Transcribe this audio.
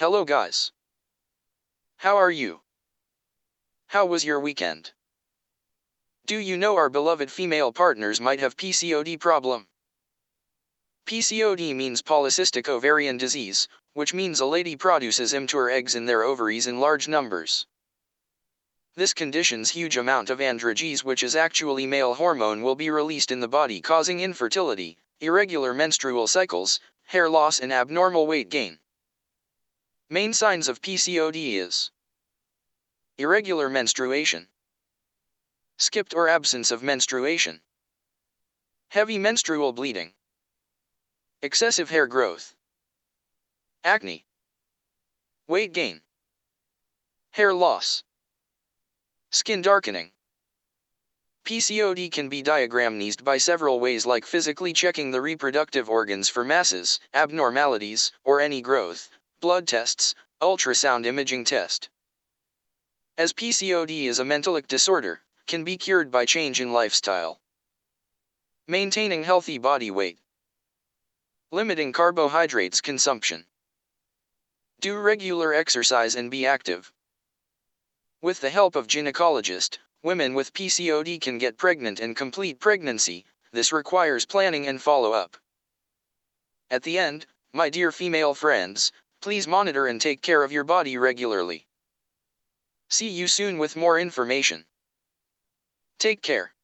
Hello guys. How are you? How was your weekend? Do you know our beloved female partners might have PCOD problem? PCOD means polycystic ovarian disease, which means a lady produces immature eggs in their ovaries in large numbers. This condition's huge amount of androgens which is actually male hormone will be released in the body causing infertility, irregular menstrual cycles, hair loss and abnormal weight gain. Main signs of PCOD is irregular menstruation, skipped or absence of menstruation, heavy menstrual bleeding, excessive hair growth, acne, weight gain, hair loss, skin darkening. PCOD can be diagrammed by several ways like physically checking the reproductive organs for masses, abnormalities, or any growth, blood tests, ultrasound imaging test. As PCOD is a metabolic disorder, can be cured by change in lifestyle. Maintaining healthy body weight. Limiting carbohydrates consumption. Do regular exercise and be active. With the help of gynecologist, women with PCOD can get pregnant and complete pregnancy, this requires planning and follow-up. At the end, my dear female friends, please monitor and take care of your body regularly. See you soon with more information. Take care.